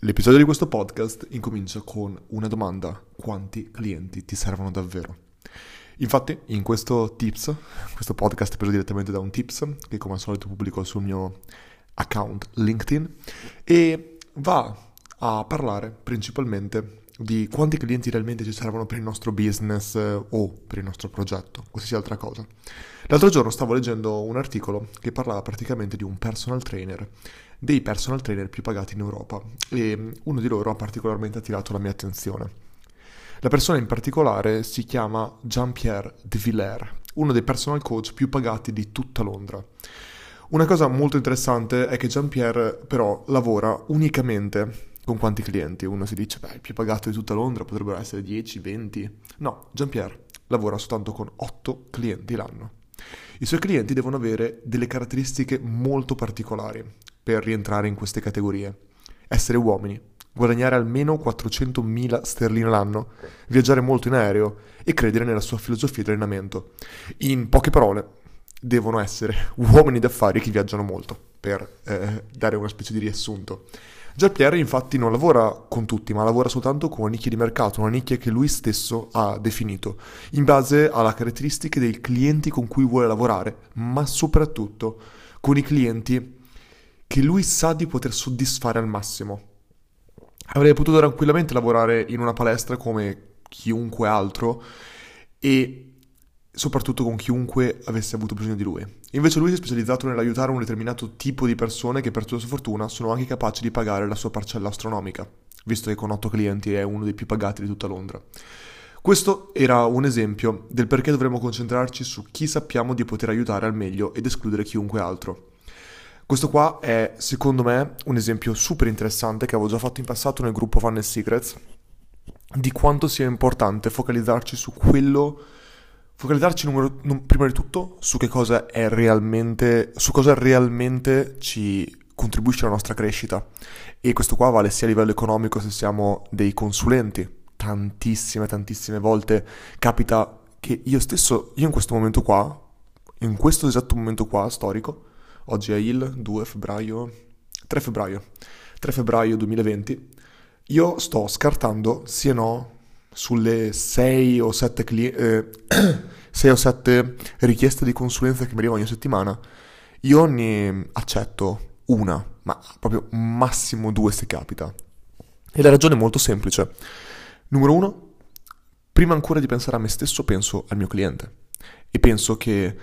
L'episodio di questo podcast incomincia con una domanda: quanti clienti ti servono davvero? Infatti, in questo tips, questo podcast è preso direttamente da un tips che come al solito pubblico sul mio account LinkedIn e va a parlare principalmente di quanti clienti realmente ci servono per il nostro business eh, o per il nostro progetto, qualsiasi altra cosa. L'altro giorno stavo leggendo un articolo che parlava praticamente di un personal trainer, dei personal trainer più pagati in Europa e uno di loro ha particolarmente attirato la mia attenzione. La persona in particolare si chiama Jean-Pierre de Villers, uno dei personal coach più pagati di tutta Londra. Una cosa molto interessante è che Jean-Pierre però lavora unicamente con quanti clienti? Uno si dice, beh, il più pagato di tutta Londra potrebbero essere 10, 20. No, Jean-Pierre lavora soltanto con 8 clienti l'anno. I suoi clienti devono avere delle caratteristiche molto particolari per rientrare in queste categorie. Essere uomini, guadagnare almeno 400.000 sterline l'anno, viaggiare molto in aereo e credere nella sua filosofia di allenamento. In poche parole, devono essere uomini d'affari che viaggiano molto, per eh, dare una specie di riassunto. Pierre infatti non lavora con tutti, ma lavora soltanto con una nicchia di mercato, una nicchia che lui stesso ha definito, in base alle caratteristiche dei clienti con cui vuole lavorare, ma soprattutto con i clienti che lui sa di poter soddisfare al massimo. Avrei potuto tranquillamente lavorare in una palestra come chiunque altro e soprattutto con chiunque avesse avuto bisogno di lui. Invece lui si è specializzato nell'aiutare un determinato tipo di persone che per sua sfortuna sono anche capaci di pagare la sua parcella astronomica, visto che con otto clienti è uno dei più pagati di tutta Londra. Questo era un esempio del perché dovremmo concentrarci su chi sappiamo di poter aiutare al meglio ed escludere chiunque altro. Questo qua è, secondo me, un esempio super interessante che avevo già fatto in passato nel gruppo Fun Secrets, di quanto sia importante focalizzarci su quello, focalizzarci numero, num, prima di tutto su che cosa è realmente, su cosa realmente ci contribuisce alla nostra crescita. E questo qua vale sia a livello economico se siamo dei consulenti. Tantissime, tantissime volte capita che io stesso, io in questo momento qua, in questo esatto momento qua storico, Oggi è il 2 febbraio, 3 febbraio, 3 febbraio 2020. Io sto scartando, sì e no, sulle 6 o 7, cli- eh, 6 o 7 richieste di consulenza che mi arrivano ogni settimana. Io ne accetto una, ma proprio massimo due se capita. E la ragione è molto semplice. Numero uno, prima ancora di pensare a me stesso penso al mio cliente e penso che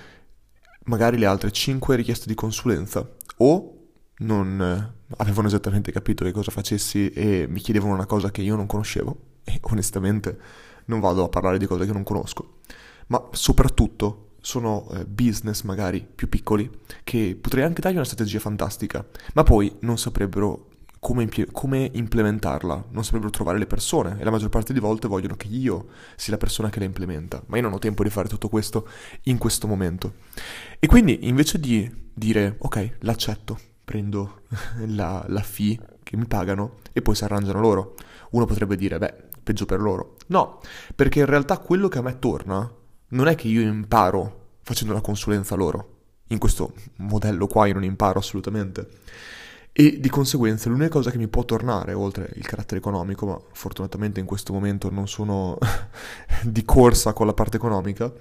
magari le altre 5 richieste di consulenza o non eh, avevano esattamente capito che cosa facessi e mi chiedevano una cosa che io non conoscevo e onestamente non vado a parlare di cose che non conosco, ma soprattutto sono eh, business magari più piccoli che potrei anche dargli una strategia fantastica, ma poi non saprebbero come, impie- come, implementarla, non saprebbero trovare le persone e la maggior parte di volte vogliono che io sia la persona che la implementa, ma io non ho tempo di fare tutto questo in questo momento. E quindi invece di dire ok, l'accetto, prendo la, la fee che mi pagano e poi si arrangiano loro, uno potrebbe dire beh, peggio per loro. No, perché in realtà quello che a me torna non è che io imparo facendo la consulenza loro. In questo modello qua io non imparo assolutamente e di conseguenza l'unica cosa che mi può tornare, oltre il carattere economico, ma fortunatamente in questo momento non sono di corsa con la parte economica,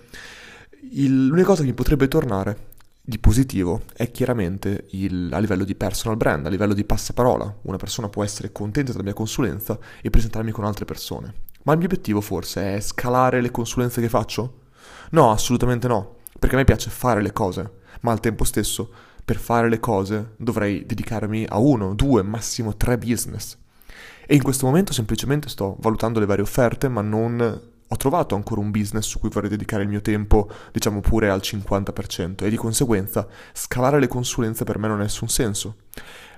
il, l'unica cosa che mi potrebbe tornare di positivo è chiaramente il, a livello di personal brand, a livello di passaparola. Una persona può essere contenta della mia consulenza e presentarmi con altre persone. Ma il mio obiettivo forse è scalare le consulenze che faccio? No, assolutamente no, perché a me piace fare le cose, ma al tempo stesso per fare le cose dovrei dedicarmi a uno, due, massimo tre business. E in questo momento semplicemente sto valutando le varie offerte, ma non ho trovato ancora un business su cui vorrei dedicare il mio tempo, diciamo pure al 50%, e di conseguenza scalare le consulenze per me non ha nessun senso.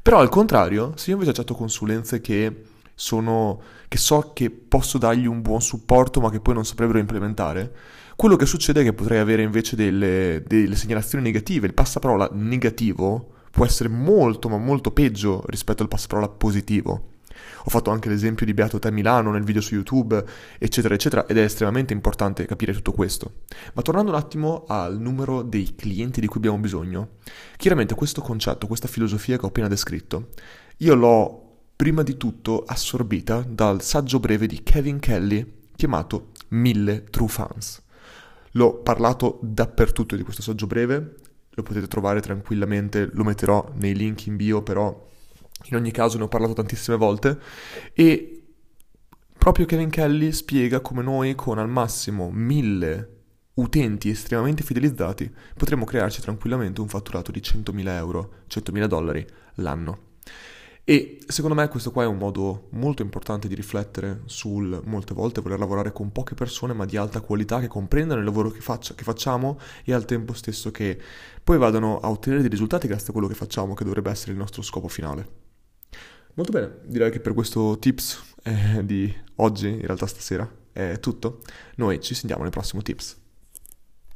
Però al contrario, se io invece accetto consulenze che sono che so che posso dargli un buon supporto ma che poi non saprebbero implementare, quello che succede è che potrei avere invece delle, delle segnalazioni negative. Il passaparola negativo può essere molto ma molto peggio rispetto al passaparola positivo. Ho fatto anche l'esempio di Beato Te Milano nel video su YouTube, eccetera, eccetera, ed è estremamente importante capire tutto questo. Ma tornando un attimo al numero dei clienti di cui abbiamo bisogno, chiaramente questo concetto, questa filosofia che ho appena descritto, io l'ho prima di tutto assorbita dal saggio breve di Kevin Kelly chiamato 1000 True Fans. L'ho parlato dappertutto di questo saggio breve, lo potete trovare tranquillamente, lo metterò nei link in bio, però in ogni caso ne ho parlato tantissime volte e proprio Kevin Kelly spiega come noi con al massimo 1000 utenti estremamente fidelizzati potremmo crearci tranquillamente un fatturato di 100.000 euro, 100.000 dollari l'anno. E secondo me questo qua è un modo molto importante di riflettere sul molte volte voler lavorare con poche persone ma di alta qualità che comprendano il lavoro che, faccia, che facciamo e al tempo stesso che poi vadano a ottenere dei risultati grazie a quello che facciamo, che dovrebbe essere il nostro scopo finale. Molto bene, direi che per questo tips eh, di oggi, in realtà stasera, è tutto. Noi ci sentiamo nel prossimo tips.